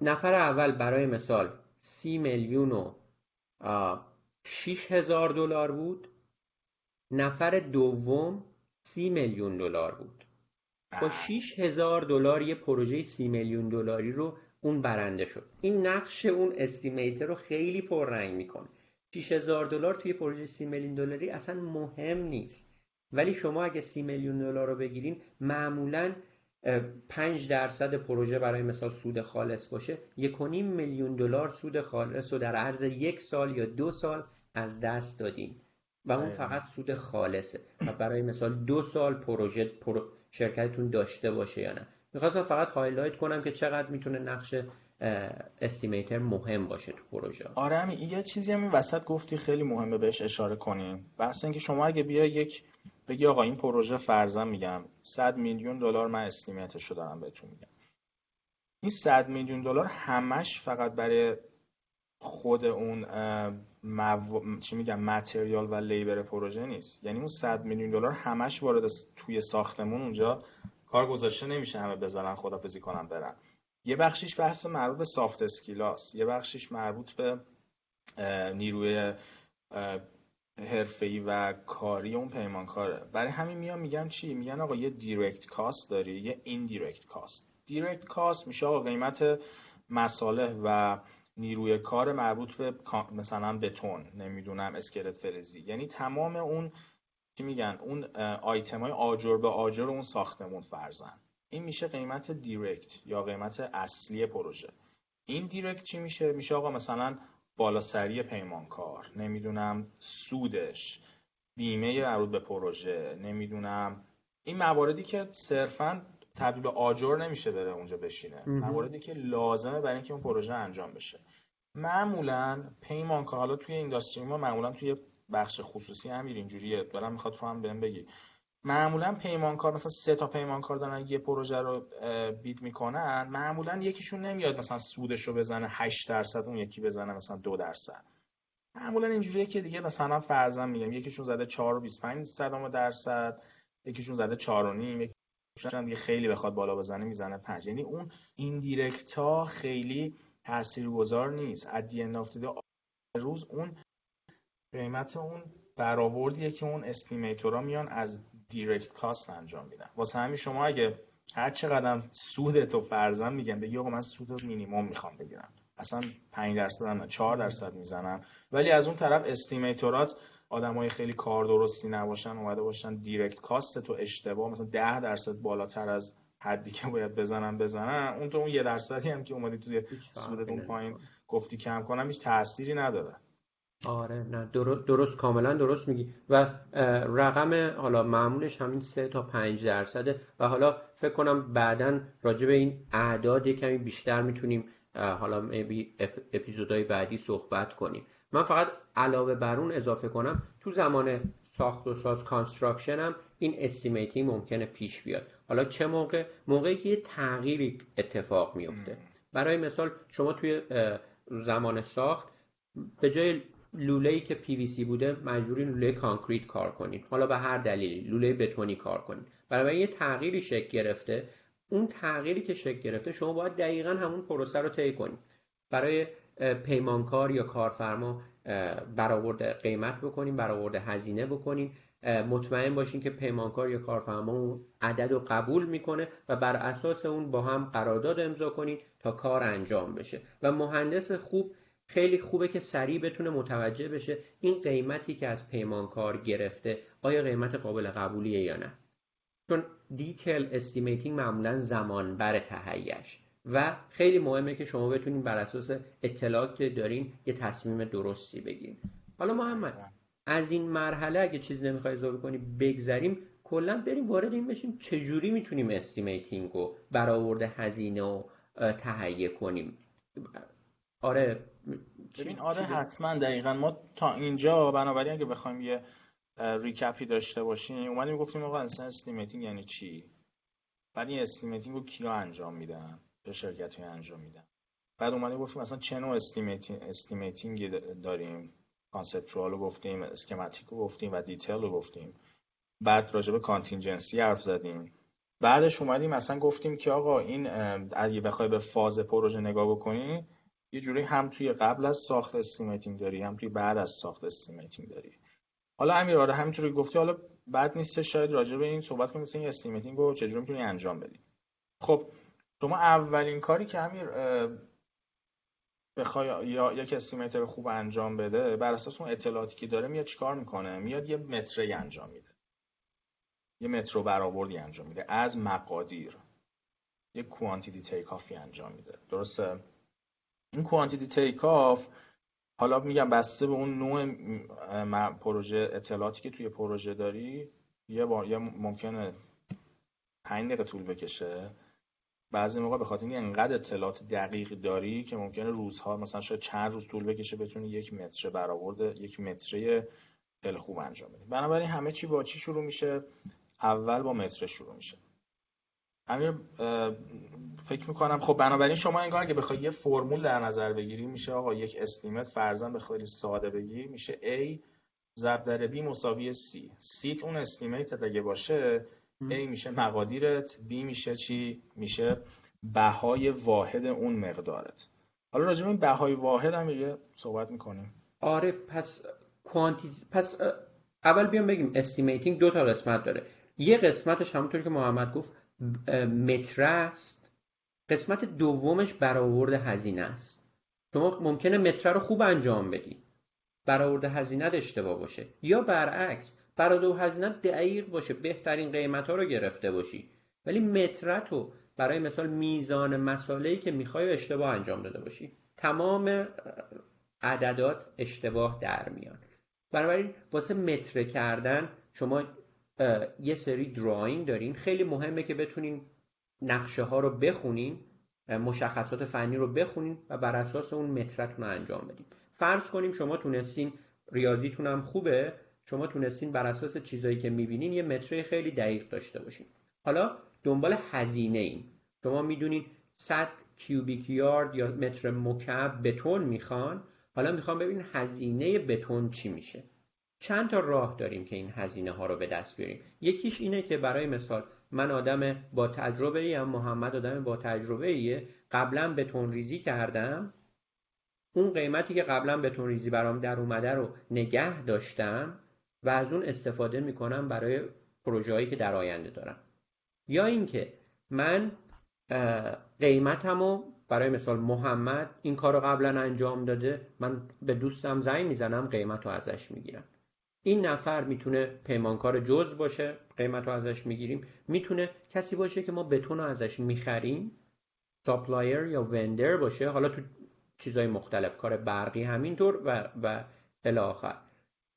نفر اول برای مثال سی میلیون و شیش هزار دلار بود. نفر دوم سی میلیون دلار بود. با 6 هزار دلار یه پروژه سی میلیون دلاری رو اون برنده شد. این نقش اون استیمیتر رو خیلی پررنگ می‌کنه. 6 هزار دلار توی پروژه سی میلیون دلاری اصلا مهم نیست. ولی شما اگه سی میلیون دلار رو بگیرین معمولا 5 درصد پروژه برای مثال سود خالص باشه. یک میلیون دلار سود خالص رو در عرض یک سال یا دو سال از دست دادین. و اون فقط سود خالصه. و برای مثال دو سال پروژه پرو... شرکتتون داشته باشه یا نه. می‌خواستم فقط highlight کنم که چقدر می‌تونه نقش estimator مهم باشه تو پروژه. آره همین یه چیزی همین وسط گفتی خیلی مهمه بهش اشاره کنیم. بحث اینکه شما اگه بیا یک بگی آقا این پروژه فرضاً میگم 100 میلیون دلار من estimate ش رو دارم بهتون میگم. این 100 میلیون دلار همش فقط برای خود اون مو... چی میگم material و labor پروژه نیست. یعنی اون 100 میلیون دلار همش وارد توی ساختمون اونجا کار گذاشته نمیشه همه بذارن خدافزی کنن برن. یه بخشیش بحث مربوط به soft skill است یه بخشیش مربوط به نیروی حرفه‌ای و کاری اون پیمانکاره. برای همین میان میگن چی؟ میگن آقا یه direct cost داری یه direct cost direct cost میشه آقا قیمت مصالح و نیروی کار مربوط به مثلا بتون نمی‌دونم اسکلت فلزی. یعنی تمام اون چی میگن اون آیتم های آجر به آجر اون ساختمون فرزن این میشه قیمت دیرکت یا قیمت اصلی پروژه. این دیرکت چی میشه؟ میشه آقا مثلا بالاسری پیمانکار نمی‌دونم سودش بیمه مربوط به پروژه نمی‌دونم. این مواردی که صرفا تبدیل به آجر نمیشه بره اونجا بشینه. مواردی که لازمه برای اینکه اون پروژه انجام بشه. معمولا پیمانکار حالا توی اینداستری ما معمولا توی بخش خصوصی امیر اینجوریه. دارم می‌خواد تو هم بهم بگی. معمولا پیمانکار مثلا سه تا پیمانکار دارن یه پروژه رو بیت می‌کنن. معمولا یکیشون نمیاد مثلا سودش رو بزنه 8 درصد اون یکی بزنه مثلا 2 درصد. معمولا اینجوریه که دیگه مثلا فرضاً میگم یکیشون زده 4 و 25 صدام درصد یکیشون زده 4 و نیم یکیشون دیگه خیلی بخواد بالا بزنه می‌زنه 5 یعنی اون indirect ها خیلی تاثیرگذار نیست. at the end روز اون قیمت اون برآوردیه که اون estimator ا میان از direct cost انجام میدن. واسه همین شما اگه هر چقدر سود تو فرضاً میگن بگی آقا من سود مینیمم می‌خوام بگیرم. اصلا 5 درصد هم 4 درصد می‌زنم. ولی از اون طرف estimator ات آدمای خیلی کار درستی نباشن اومده باشن دیرکت کاست تو اشتباه مثلا 10 درصد بالاتر از حدی که باید بزنم بزنم اون تو اون یه درصدی هم که اومدی توی سودت اون پایین گفتی کم کنم هیچ تأثیری نداره. آره نه درست, درست کاملا درست میگی. و رقم حالا معمولش همین سه تا پنج درصده. و حالا فکر کنم بعدا راجع به این اعداد کمی بیشتر می‌تونیم حالا اپیزودهای بعدی صحبت کنیم. من فقط علاوه بر اون اضافه کنم تو زمان ساخت و ساز construction هم این estimating ممکنه پیش بیاد. حالا چه موقع؟ موقعی که یه تغییری اتفاق میفته. برای مثال شما توی زمان ساخت به جای لوله ای که پی وی سی بوده مجبوری لوله concrete کار کنید. حالا به هر دلیلی لوله بتونی کار کنید. برای یه تغییری شکل گرفته اون تغییری که شکل گرفته شما باید دقیقا همون پروسه رو طی کنید برای پیمانکار یا کارفرما برآورد قیمت بکنیم برآورد هزینه بکنیم. مطمئن باشین که پیمانکار یا کارفرما اون عدد رو قبول می‌کنه و بر اساس اون با هم قرارداد امضا کنید تا کار انجام بشه. و مهندس خوب خیلی خوبه که سریع بتونه متوجه بشه این قیمتی که از پیمانکار گرفته آیا قیمت قابل قبولیه یا نه. چون detail estimating معمولا زمان بر تهیهش و خیلی مهمه که شما بتونین بر اساس اطلاعات که دارین یه تصمیم درستی بگیرین حالا محمد از این مرحله اگه چیزی نمی‌خوای اضافه کنی بگذریم. کلا بریم وارد این بشیم چجوری می‌تونیم estimating رو برآورد هزینه و تهیه کنیم. آره ببین آره حتما دقیقا. ما تا اینجا بنابراین اگه بخوایم یه recap ی داشته باشیم اومدیم گفتیم آقا اصلا estimating یعنی چی؟ بعد این estimating رو کیا انجام میدن؟ شرکتی انجام میدن. بعد اومدیم گفتیم مثلا چه نوع estimating, داریم؟ conceptual رو گفتیم schematic رو گفتیم و detail رو گفتیم. بعد راجع به contingency حرف زدیم. بعدش اومدیم مثلا گفتیم که آقا این اگه بخوای به فاز پروژه نگاه بکنی یه جوری هم توی قبل از ساخت estimating داری هم توی بعد از ساخت estimating داری. حالا امیر آره همینطوری گفتی حالا بد نیست شاید راجع به این صحبت کنیم مثلا این estimating رو چجوری می‌تونی انجام بدی؟ خب شما اولین کاری که امیر بخوای یا یک estimator خوب انجام بده بر اساس اون اطلاعاتی که داره میاد چیکار می‌کنه؟ میاد یه متره‌ای انجام میده. یه متره و برآوردی انجام میده. از مقادیر. یه quantity takeoff ی انجام میده. درسته؟ این quantity takeoff حالا میگم بسته به اون نوع پروژه اطلاعاتی که توی پروژه داری یه بار یه ممکنه 5 دقیقه طول بکشه. بعضی موقع به خاطر اینکه انقدر اطلاعات دقیق داری که ممکنه روزها مثلا شاید چند روز طول بکشه بتونی یک متر برآورد یک متره خیلی خوب انجام بدی. بنابراین همه چی با چی شروع میشه؟ اول با متر شروع میشه. امیر فکر می‌کنم خب بنابراین شما انگار اگه بخوای یه فرمول در نظر بگیری میشه آقا یک estimate فرضاً به خیلی ساده بگی میشه A ضرب در B مساوی C. C اون estimate اگه باشه A میشه مقادیرت B میشه چی؟ میشه بهای واحد اون مقدارت. حالا راجع به این بهای واحد هم یه صحبت می‌کنیم. آره پس quanti پس اول بیام بگیم estimating دو تا قسمت داره. یه قسمتش همونطور که محمد گفت متر است. قسمت دومش برآورد هزینه است. شما ممکنه متر رو خوب انجام بدی. برآورد هزینه اشتباه باشه. یا برعکس برآورد هزینه دقیق باشه بهترین قیمت ها رو گرفته باشی. ولی مترت رو برای مثال میزان مساله‌ای که می‌خوای اشتباه انجام داده باشی تمام عددات اشتباه در میان. بنابراین واسه متر کردن شما یه سری دراینگ دارین. خیلی مهمه که بتونین نقشه ها رو بخونین مشخصات فنی رو بخونین و بر اساس اون مترتون رو انجام بدین. فرض کنیم شما تونستین ریاضیتون هم خوبه شما تونستین بر اساس چیزایی که می‌بینین یه متره خیلی دقیق داشته باشین. حالا دنبال هزینه این شما می‌دونین 100 کیوبیک یارد یا متر مکعب بتون می‌خوان. حالا می‌خوام ببین هزینه بتون چی میشه. چند تا راه داریم که این هزینه ها رو به دست بیاریم. یکیش اینه که برای مثال من آدم با تجربه ایم محمد آدم با تجربه ایه قبلا بتون ریزی کردم. اون قیمتی که قبلا بتون ریزی برام در اومده رو نگه داشتم. و از اون استفاده می‌کنم برای پروژه‌ای که در آینده دارم. یا اینکه من قیمتمو برای مثال محمد این کار رو قبلا انجام داده من به دوستم زنگ می‌زنم قیمت رو ازش می‌گیرم. این نفر می‌تونه پیمانکار جزء باشه قیمت رو ازش می‌گیریم. می‌تونه کسی باشه که ما بتون رو ازش می‌خریم supplier یا vendor باشه. حالا تو چیزهای مختلف کار برقی همینطور و و الی آخر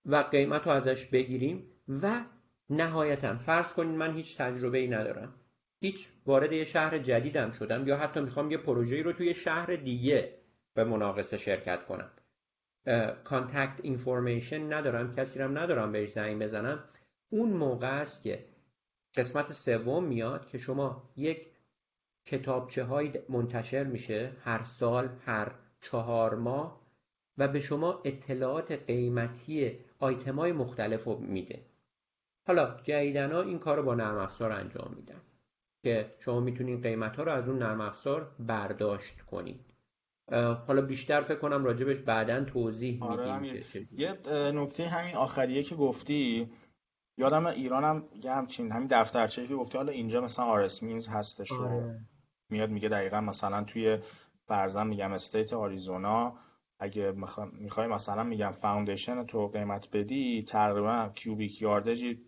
و قیمت رو ازش بگیریم و نهایتا فرض کنید من هیچ تجربه ای ندارم. هیچ وارد یه شهر جدیدم شدم یا حتی می‌خوام یه پروژه‌ای رو توی شهر دیگه به مناقصه شرکت کنم. contact information ندارم کسی رو ندارم بهش زنگ بزنم. اون موقع است که قسمت سوم میاد که شما یک کتابچه های منتشر میشه هر سال هر چهار ماه. و به شما اطلاعات قیمتی آیتم های مختلف رو میده. حالا جدیدنا این کار رو با نرم افزار انجام میدن که شما می‌تونید قیمت ها رو از اون نرم افزار برداشت کنید حالا بیشتر فکر کنم راجبش بعدا توضیح آره میدیم یه نکته همین آخریه که گفتی یادم ایرانم یه همچین همین دفترچه که گفتی حالا اینجا مثلا آرس مینز هستش آره. میاد میگه دقیقا مثلا توی فرزن میگم استیت آریزونا اگه می‌خوای مثلا میگم foundation تو قیمت بدی تقریبا cubic yard ی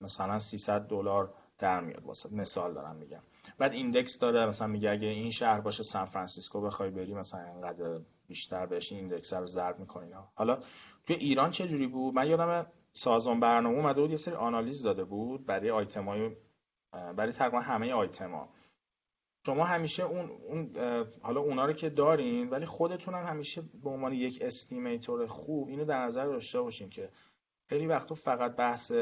مثلا 300 دلار در میاد. واسه مثال دارم میگم. بعد index داره مثلا میگه اگه این شهر باشه سان فرانسیسکو بخوای بری مثلا اینقدر بیشتر این index رو ضرب می‌کنین حالا توی ایران چه جوری بود؟ من یادم سازمان برنامه اومده بود یه سری آنالیز داده بود برای آیتمای برای تقریبا همه آیتما شما همیشه اون, اون حالا اونا رو که دارین ولی خودتون هم همیشه به عنوان یک estimator خوب اینو در نظر داشته باشین که خیلی وقتا فقط بحث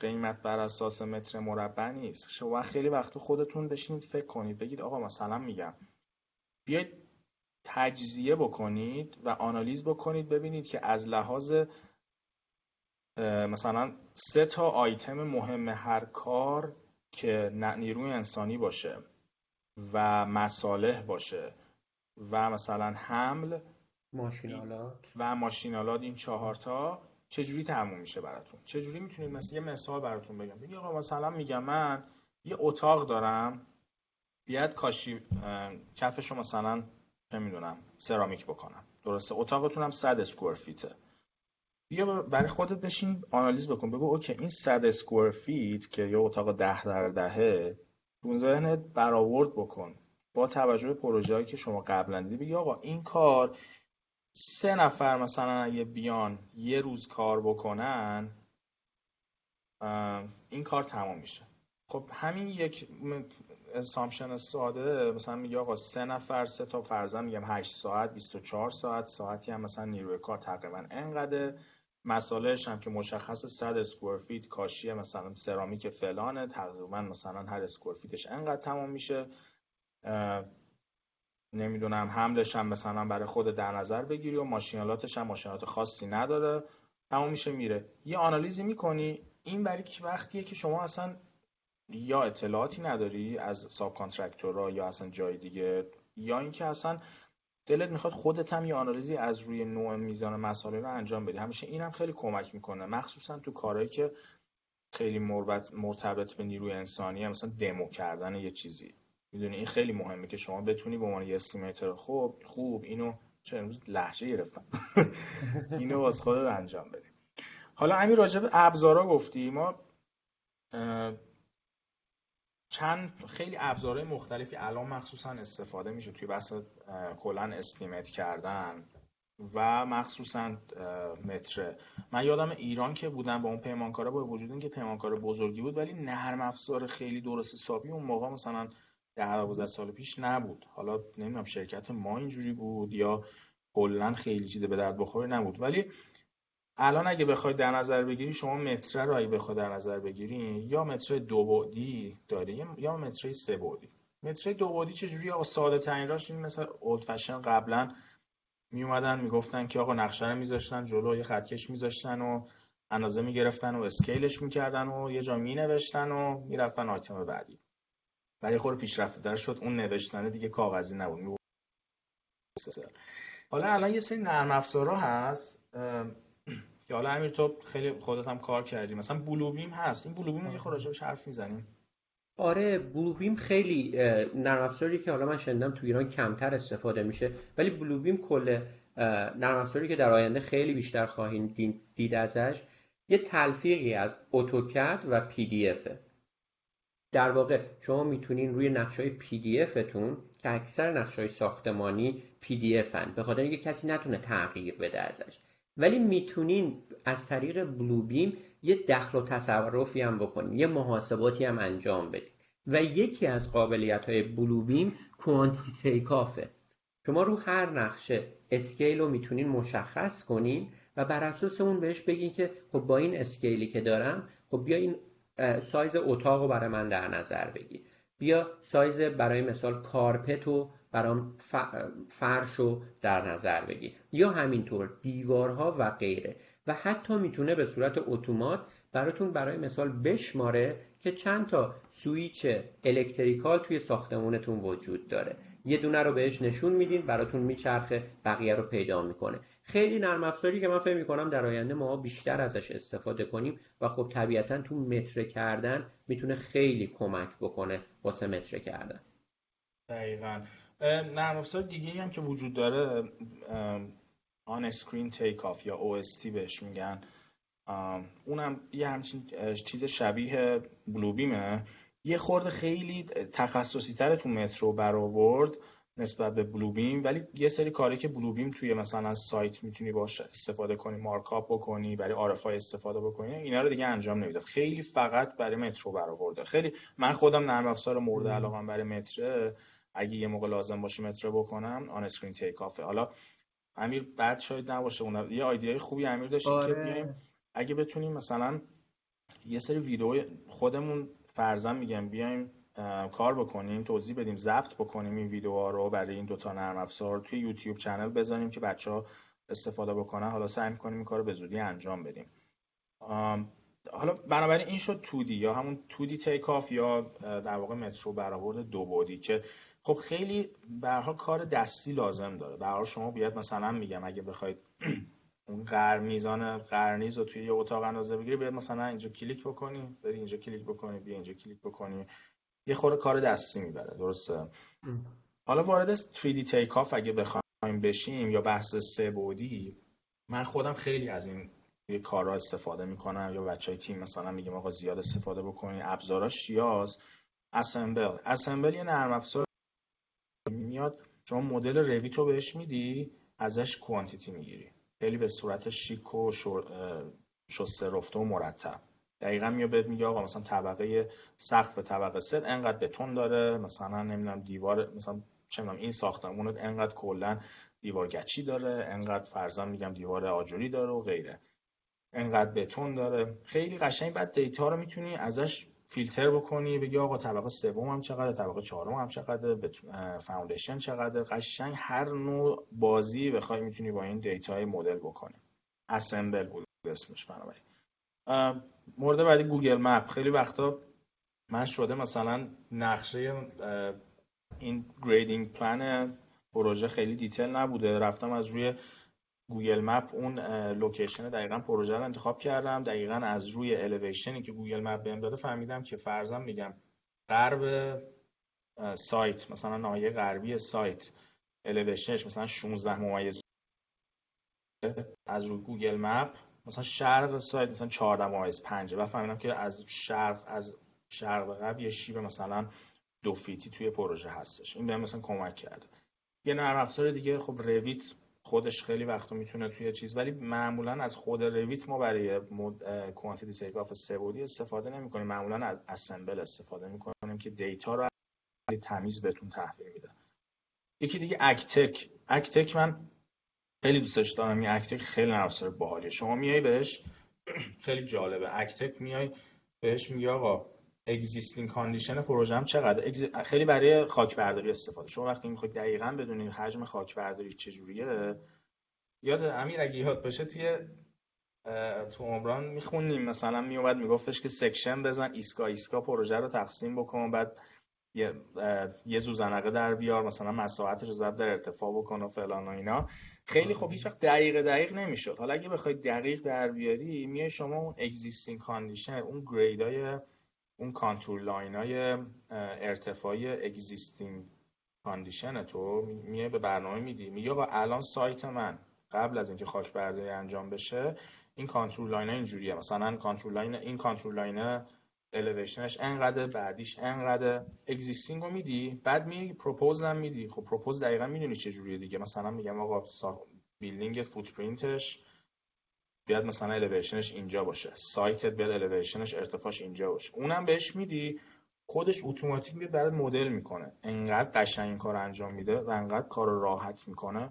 قیمت بر اساس متر مربع نیست. شما خیلی وقت خودتون بشینید فکر کنید بگید آقا مثلا میگم بیاید تجزیه بکنید و آنالیز بکنید ببینید که از لحاظ مثلا سه تا آیتم مهم هر کار که نیروی انسانی باشه و مصالح باشه و مثلا حمل ماشین‌آلات و ماشین‌آلات این چهارتا چجوری تموم میشه براتون؟ چجوری می‌تونید مثلا یه مثال براتون بگم؟ بگی آقا مثلا میگم من یه اتاق دارم بیاد کاشی کفشو مثلا نمی‌دونم سرامیک بکنم. درسته؟ اتاقتون هم 100 square feet ه بیا برای خودت بشین آنالیز بکن. بگو okay این 100 square feet که یه اتاق 10 در 10 تو ذهنت برآورد بکن. با توجه به پروژه‌ای که شما قبلا دیدی بگی آقا این کار سه نفر مثلا اگه بیان یه روز کار بکنن این کار تمام میشه. خب همین یک assumption ساده مثلا میگه آقا سه نفر سه تا فرضاً میگم هشت ساعت 24 ساعت ساعتی هم مثلا نیروی کار تقریبا انقدر مصالحش هم که مشخص 100 square feet کاشی مثلا سرامیک فلانه تقریبا مثلا هر square feet ش انقدر تمام میشه. نمی‌دونم حملش هم مثلا برای خود در نظر بگیری و ماشینالاتش هم ماشینالات خاصی نداره تمام میشه میره. یه آنالیزی می‌کنی این برای وقتیه که شما اصلا یا اطلاعاتی نداری از ساب کانترکتورها یا اصلا جای دیگه یا اینکه اصلا دلت می‌خواد خودت هم یه آنالیزی از روی نوع میزان مسائل رو انجام بدی. همیشه این هم خیلی کمک می‌کنه. مخصوصا تو کارهایی که خیلی مرتبط به نیروی انسانیه مثلا دمو کردن یه چیزی. می‌دونی؟ این خیلی مهمه که شما بتونی به عنوان یه استیمیتر خوب خوب اینو چه امروز لحجه گرفتم. اینو واسه خودت انجام بدی. حالا همین راجع به ابزارا گفتی. ما چند خیلی ابزارهای مختلفی الان مخصوصا استفاده میشه توی بحث کلا استیمیت کردن و مخصوصا متره. من یادم ایران که بودم با اون پیمانکارا با وجود اینکه پیمانکار بزرگی بود ولی نرم افزار خیلی درست حسابی اون موقع مثلا ده 12 سال پیش نبود. حالا نمی‌دونم شرکت ما اینجوری بود یا کلا خیلی چیز به درد بخوری نبود. ولی الان اگه بخوای در نظر بگیری شما متر رو اگه بخوای در نظر بگیری یا متر دو بعدی داری یا متر سه بعدی. متر دو بعدی چجوری؟ آقا ساده ترین راش این مثلا اولد فشن قبلا می اومدن می‌گفتن که آقا نقشه رو میذاشتن جلو یه خطکش میذاشتن و اندازه می‌گرفتن و اسکیلش می‌کردن و یه جا مینوشتن و می‌رفتن آیتم بعدی. ولی خور پیشرفته در شد. اون نوشتن دیگه کاغذی نبود. حالا الان یه سری نرم افزارا هست. که حالا امیر تو خیلی خودت هم کار کردی. مثلا بلوبیم هست. این بلوبیم یه خورده بهش حرف می‌زنیم. آره بلوبیم خیلی نرم افزاری که حالا من شنیدم تو ایران کمتر استفاده میشه. ولی بلوبیم کل نرم افزاری که در آینده خیلی بیشتر خواهیم دید ازش یه تلفیقی از اتوکد و پی دی افه در واقع شما می‌تونین روی نقشه PDF تون که اکثر نقشه های ساختمانی PDF ان به خاطر اینکه کسی نتونه تغییر بده ازش. ولی می‌تونین از طریق Bluebeam یه دخل و تصرفی هم بکنین یه محاسباتی هم انجام بدین. و یکی از قابلیت های Bluebeam quantity takeoff ه شما رو هر نقشه scale رو می‌تونین مشخص کنین و بر اساس اون بهش بگین که خب با این scale ی که دارم خب بیا این سایز اتاق رو برای من در نظر بگیر. بیا سایز برای مثال carpet رو برام فرش رو در نظر بگیر. یا همینطور دیوارها و غیره. و حتی می‌تونه به صورت اتومات براتون برای مثال بشماره که چند تا switch electrical توی ساختمونتون وجود داره. یه دونه رو بهش نشون میدین براتون میچرخه بقیه رو پیدا می‌کنه. خیلی نرم افزاری که من فکر می‌کنم در آینده ما بیشتر ازش استفاده کنیم و خب طبیعتا تو متر کردن می‌تونه خیلی کمک بکنه واسه متر کردن. دقیقا. نرم افزار دیگه هم که وجود داره On-Screen Takeoff یا OST بهش میگن. اونم یه همچین چیز شبیه Bluebeam ه یه خورده خیلی تخصصی تره تو مترو برآورد نسبت به Bluebeam ولی یه سری کاری که Bluebeam توی مثلا سایت می‌تونی باش استفاده کنی markup بکنی برای RFI استفاده بکنی اینا رو دیگه انجام نمیده خیلی فقط برای مترو برآورده. خیلی من خودم نرم افزار مورد علاقه برای متره. اگه یه موقع لازم باشه مترو بکنم On-Screen Takeoff ه. حالا امیر بعد شاید نباشه. اون یه idea ی خوبی امیر داشتیم آره. که بیایم. اگه بتونیم مثلا یه سری ویدیو خودمون فرضاً میگم بیایم کار بکنیم توضیح بدیم ضبط بکنیم این ویدیوها رو برای این دوتا نرم افزار توی YouTube channel بذاریم که بچه ها استفاده بکنن. حالا سعی می‌کنیم این کار رو به زودی انجام بدیم. حالا بنابراین این شد 2D یا همون 2D takeoff یا در واقع مترو برآورد دو بعدی که خب خیلی به کار دستی لازم داره. به شما بیاد مثلا میگم اگه بخواید اون قر میزان قرنیز رو توی یه اتاق اندازه بگیری بیاد مثلا اینجا کلیک بکنی بری اینجا کلیک بکنی بیا اینجا کلیک بکنی. یه خورده کار دستی می‌بره درسته؟ حالا وارد 3D takeoff اگه بخوایم بشیم یا بحث سه بعدی من خودم خیلی از این یه کارا استفاده می‌کنم یا بچه های تیم مثلا میگم آقا زیاد استفاده بکنی ابزاراش شیاز اسمبل. اسمبل یه نرم افزار میاد شما مدل رویت رو بهش میدی ازش کوانتیتی می‌گیری. خیلی به صورت شیک و شسته رفته و مرتب. دقیقا میاد بهت میگه آقا مثلا طبقه سقف طبقه سه انقدر بتون داره مثلا نمی‌دونم دیوار مثلا چه این ساختمون انقدر کلا دیوار گچی داره انقدر فرضاً میگم دیوار آجری داره و غیره. انقدر بتون داره. خیلی قشنگ بعد data رو می‌تونی ازش فیلتر بکنی بگی آقا طبقه سوم هم چقدر طبقه چهارم هم چقدر foundation چقدر قشنگ هر نوع بازی بخوای می‌تونی با این data مدل بکنی. Assemble بود اسمش بنابراین. مورد بعدی Google Map. خیلی وقتا من شده مثلا نقشه این grading plan پروژه خیلی detail نبوده. رفتم از روی Google Map اون location دقیقا پروژه رو انتخاب کردم. دقیقا از روی الیویشنی که Google Map بهم داده فهمیدم که فرضاً میگم غرب سایت مثلا ناحیه غربی سایت elevation ش مثلا 16 ممیز از روی Google Map مثلا شرق سایت مثلا 14 ممیز 5 و فهمیدم که از شرق از شرق غرب یه شیب مثلا دو feet ی توی پروژه هستش. این بهم مثلا کمک کرده. یه نرم افزار دیگه خب Revit خودش خیلی وقتا می‌تونه توی چیز ولی معمولا از خود Revit ما برای quantity takeoff سه بعدی استفاده نمی کنیم معمولا از Assemble استفاده می‌کنیم که data رو تمیز بهتون تحویل میده. یکی دیگه AGTEK AGTEK من خیلی دوستش دارم. این AGTEK خیلی نرم باحالیه. شما میای بهش خیلی جالبه. AGTEK میای بهش میگه آقا existing condition پروژه هم چقدر خیلی برای خاک برداری استفاده. شما وقتی می‌خواید دقیقا بدونید حجم خاک برداری چجوریه یاد امیر اگه یاد باشه توی تو عمران می‌خونیم مثلا میومد میگفتش که section بزن ایسکا ایسکا پروژه رو تقسیم بکن بعد یه, یه ذوزنقه در بیار مثلا مساحتش رو ضرب در ارتفاع بکن و فلان و اینا. خیلی خوب هیچ وقت دقیق دقیق نمی‌شد. حالا اگه بخواید دقیق در بیاری میای شما اون existing condition اون grade ای اون contour line های ارتفاعی existing condition تو میای به برنامه میدی. میگه آقا الان سایت من قبل از اینکه خاک برداری انجام بشه این contour line اینجوریه. مثلا contour line این contour line elevation ش انقدر بعدیش انقدر. existing رو میدی بعد میای proposed هم میدی. خب proposed دقیقا می‌دونی چه جوریه دیگه. مثلا میگم آقا building footprint ش بیاد مثلا elevation ش اینجا باشه. سایتت بیاد elevation ش ارتفاعش اینجا باشه. اونم بهش میدی خودش اتوماتیک میاد برات مدل می‌کنه. انقدر قشنگ این کار انجام میده و انقدر کار راحت می‌کنه.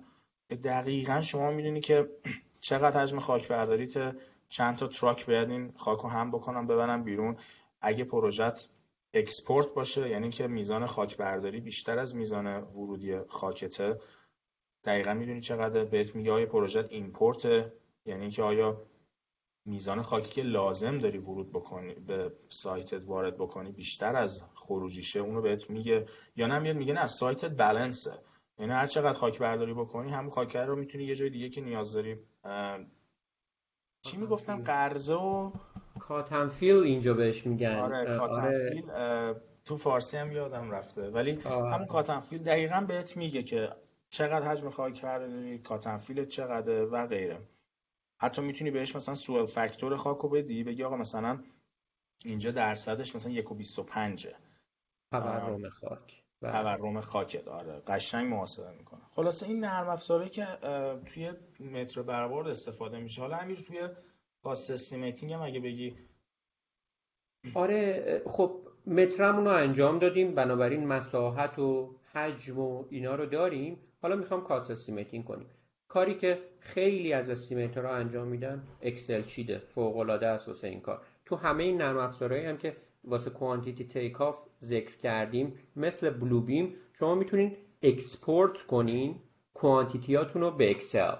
که دقیقا شما می‌دونی که چقدر حجم خاک برداریت چند تا truck باید این خاک رو هم بکنم ببرم بیرون. اگه پروژت export باشه یعنی که میزان خاک برداری بیشتر از میزان ورودی خاکته دقیقا می‌دونی چقدر بهت میگه آیا پروژت import یعنی که آیا میزان خاکی که لازم داری ورود بکنی به سایتت وارد بکنی بیشتر از خروجیشه اونو بهت میگه یا نه؟ میاد میگه نه سایتت بالانسه یعنی هر چقدر خاک برداری بکنی همون خاک رو می‌تونی یه جای دیگه که نیاز داری. چی می‌گفتم؟ قرضه و کاتنفیل اینجا بهش میگن. آره کاتنفیل آره. تو فارسی هم یادم رفته. ولی آه. همون کاتنفیل دقیقا بهت میگه که چقدر حجم خاک برداری کاتنفیل چقدر و غیره. حتی می‌تونی بهش مثلا سوال فاکتور خاک رو بدی بگی آقا مثلا اینجا درصدش مثلا یک و بیست و پنجه. تورم خاک. بله. تورم خاک داره قشنگ محاسبه می‌کنه. خلاصه این نرم افزاری که توی متر برآورد استفاده میشه. حالا همین توی cost estimating هم اگه بگی. آره خب مترمون رو انجام دادیم. بنابراین مساحت و حجم و اینا رو داریم. حالا می‌خوام cost estimating کنیم. کاری که خیلی از estimator ها انجام میدن Excel sheet ه فوق العاده است این کار. تو همه این نرم افزارهایی هم که واسه quantity takeoff ذکر کردیم مثل Bluebeam شما می‌تونین export کنین quantity هاتون رو به Excel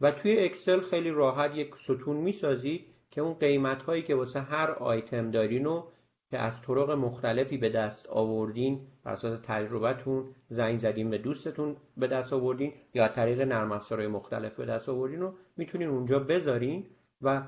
و توی Excel خیلی راحت یک ستون می‌سازید که اون قیمت هایی که واسه هر آیتم دارین رو که از طرق مختلفی به دست آوردین بر اساس تجربتون زنگ زدین به دوستتون به دست آوردین یا طریق نرم افزارهای مختلف به دست آوردین رو می‌تونین اونجا بذارین و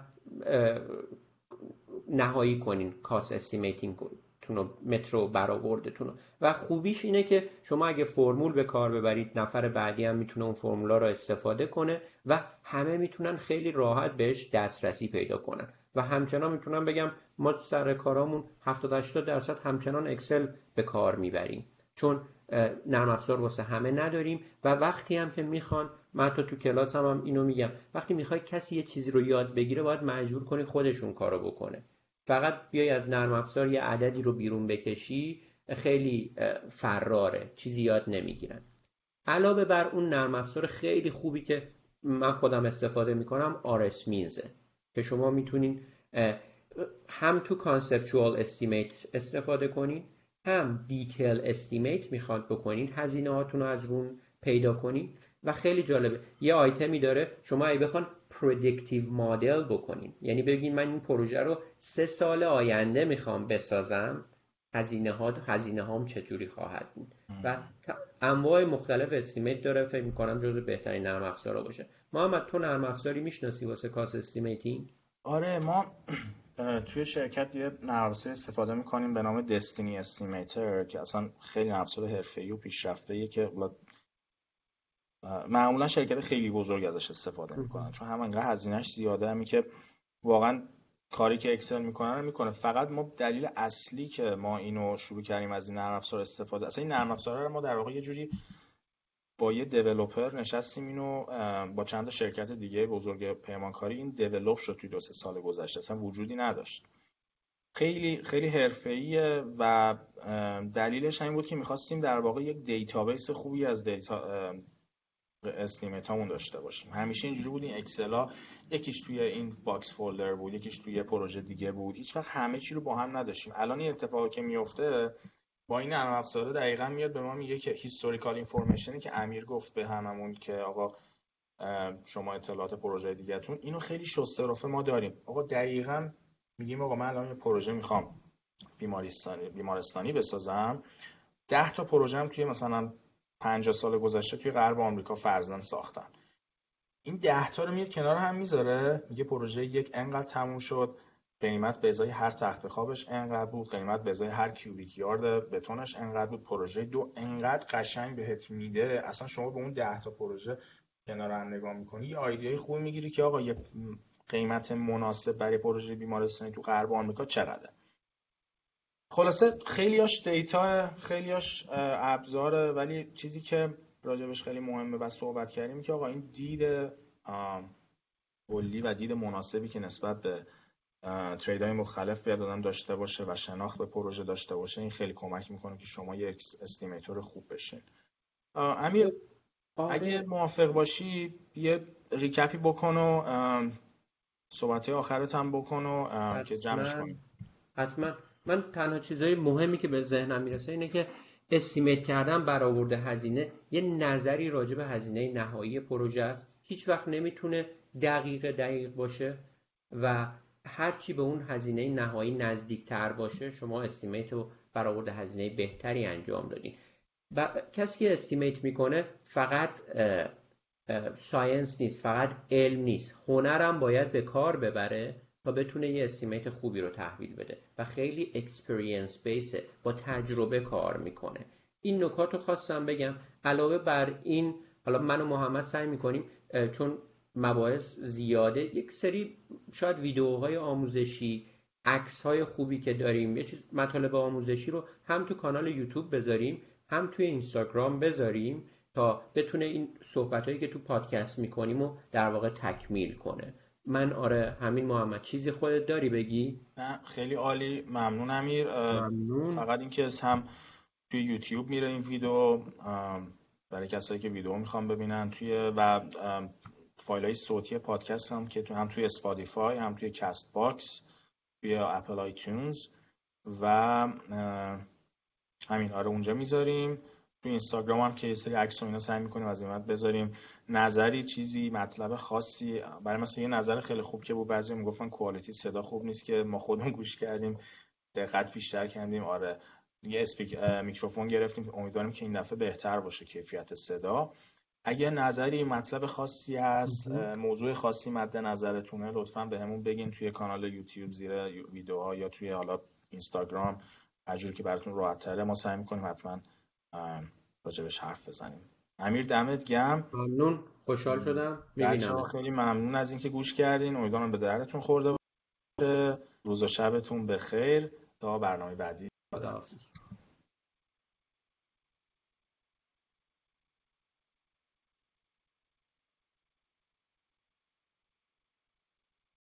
نهایی کنین cost estimating تون مترو برآوردتون و خوبیش اینه که شما اگه فرمول به کار ببرید نفر بعدی هم می‌تونه اون فرمولا رو استفاده کنه و همه می‌تونن خیلی راحت بهش دسترسی پیدا کنن. و همچنان می‌تونم بگم ما سر کارامون 70 80 درصد همچنان اکسل به کار می‌بریم. چون نرم افزار واسه همه نداریم و وقتی هم که می‌خوان من حتی تو کلاس هم, هم اینو میگم وقتی می‌خوای کسی یه چیزی رو یاد بگیره باید مجبور کنی خودشون کارو بکنه. فقط بیای از نرم افزار یه عددی رو بیرون بکشی خیلی فراره چیزی یاد نمی‌گیرن. علاوه بر اون نرم افزار خیلی خوبی که من خودم استفاده می‌کنم RSMeans ه که شما می‌تونین هم تو conceptual estimate استفاده کنین هم detail estimate می‌خواد بکنین هزینه هاتون رو از اون پیدا کنین و خیلی جالبه. یه آیتمی داره شما اگه بخوان predictive model بکنین یعنی بگین من این پروژه رو سه سال آینده می‌خوام بسازم هزینه ها هزینه هام چجوری خواهد بود؟ و انواع مختلف estimate داره فکر می‌کنم جزو بهترین نرم افزارا باشه. محمد تو نرم افزاری می‌شناسی واسه cost estimating آره ما توی شرکت یه نرم استفاده می‌کنیم به نام Destini Estimator که اصلا خیلی افزار حرفه‌ای و پیشرفته که معمولا شرکت خیلی بزرگ ازش استفاده می‌کنن. چون هم انقدر هزینهش زیاده همی که واقعا کاری که Excel می‌کنه رو می‌کنه. فقط ما دلیل اصلی که ما اینو شروع کردیم از این نرم افزار استفاده اصلا این نرم افزار رو ما در واقع یه جوری با یه developer نشستیم اینو با چند شرکت دیگه بزرگ پیمانکاری. این develop شد توی دو سه سال گذشته اصلا وجودی نداشت. خیلی خیلی حرفه‌ایه و دلیلش همین بود که می‌خواستیم در واقع یک database خوبی از data estimate داشته باشیم. همیشه اینجوری بود این Excel ها یکیش توی این Box folder بود یکیش توی پروژه دیگه بود. هیچ وقت همه چی رو با هم نداشتیم. الان این اتفاقی که میفته با این نرم افزاره دقیقا میاد به ما میگه که historical information ی که امیر گفت به هممون که آقا شما اطلاعات پروژه دیگهتون اینو خیلی شسته رفه ما داریم. آقا دقیقا میگیم آقا من الان یه پروژه می‌خوام بیمارستانی بیمارستانی بسازم. ده تا پروژه هم توی مثلا 50 سال گذشته توی غرب آمریکا فرزن ساختن. این ده تا رو میاد کنار هم می‌ذاره میگه پروژه یک انقدر تموم شد. قیمت به ازای هر تخت خوابش انقدر بود قیمت به ازای هر کیوبیک یارد بتونش انقدر بود. پروژه دو انقدر قشنگ بهت میده. اصلا شما به اون ده تا پروژه کنار هم نگاه می‌کنی یه آیدیای خوبی می‌گیری که آقا یه قیمت مناسب برای پروژه بیمارستانی تو غرب آمریکا چقدره خلاصه خیلیاش data خیلیاش ابزاره ولی چیزی که راجبش خیلی مهمه و صحبت کردیم که آقا این دید کلی و دید مناسبی که نسبت به trade های مختلف بیاد آدم داشته باشه و شناخت به پروژه داشته باشه این خیلی کمک می‌کنه که شما یک estimator خوب بشین. امیر آره. اگه موافق باشی یه ریکپی بکن و صحبت آخرت هم بکن و که جمعش کنیم. حتما. من تنها چیزهای مهمی که به ذهنم می‌رسه اینه که estimate کردن برآورده هزینه یه نظری راجع به هزینه نهایی پروژه است. هیچ وقت نمی‌تونه دقیق دقیق باشه و هرچی به اون هزینه نهایی نزدیکتر باشه شما estimate و برآورده هزینه بهتری انجام دادین. و کسی که estimate می‌کنه فقط science نیست فقط علم نیست. هنرم باید به کار ببره تا بتونه یه estimate خوبی رو تحویل بده و خیلی experience base ه با تجربه کار می‌کنه. این نکات رو خواستم بگم. علاوه بر این حالا من و محمد سعی می‌کنیم چون مباحث زیاده. یک سری شاید ویدیوهای آموزشی عکس های خوبی که داریم یه چیز مطالب آموزشی رو هم تو کانال یوتیوب بذاریم هم توی Instagram بذاریم تا بتونه این صحبت هایی که تو پادکست می‌کنیم و در واقع تکمیل کنه. من آره همین محمد چیزی خودت داری بگی؟ نه خیلی عالی. ممنون امیر. ممنون. فقط اینکه هم توی یوتیوب میره این ویدیو. برای کسایی که ویدیو می‌خوام ببینن توی و فایل های صوتی پادکست هم که تو هم توی Spotify هم توی Castbox توی Apple iTunes و همین آره اونجا می‌ذاریم. تو اینستاگرام هم که یه سری عکس و اینا سعی می‌کنیم از این بذاریم. نظری چیزی مطلب خاصی برای مثلا یه نظر خیلی خوب که بود بعضی می‌گفتن کوالیتی صدا خوب نیست که ما خودمون گوش کردیم دقت بیشتر کردیم. آره یه اسپیک میکروفون گرفتیم. امیدواریم که این دفعه بهتر باشه کیفیت صدا. اگه نظری مطلب خاصی هست موضوع خاصی مد نظرتونه لطفا به همون بگین توی کانال یوتیوب زیر ویدیوها یا توی حالا اینستاگرام هر که براتون راحت تره ما سعی می‌کنیم حتما راجبش حرف بزنیم. امیر دمت گم ممنون. خوشحال شدم. بچه‌ها خیلی ممنون از اینکه گوش کردین. امیدوارم به درتون خورده باشه. روز و شبتون بخیر. تا برنامه بعدی. خدا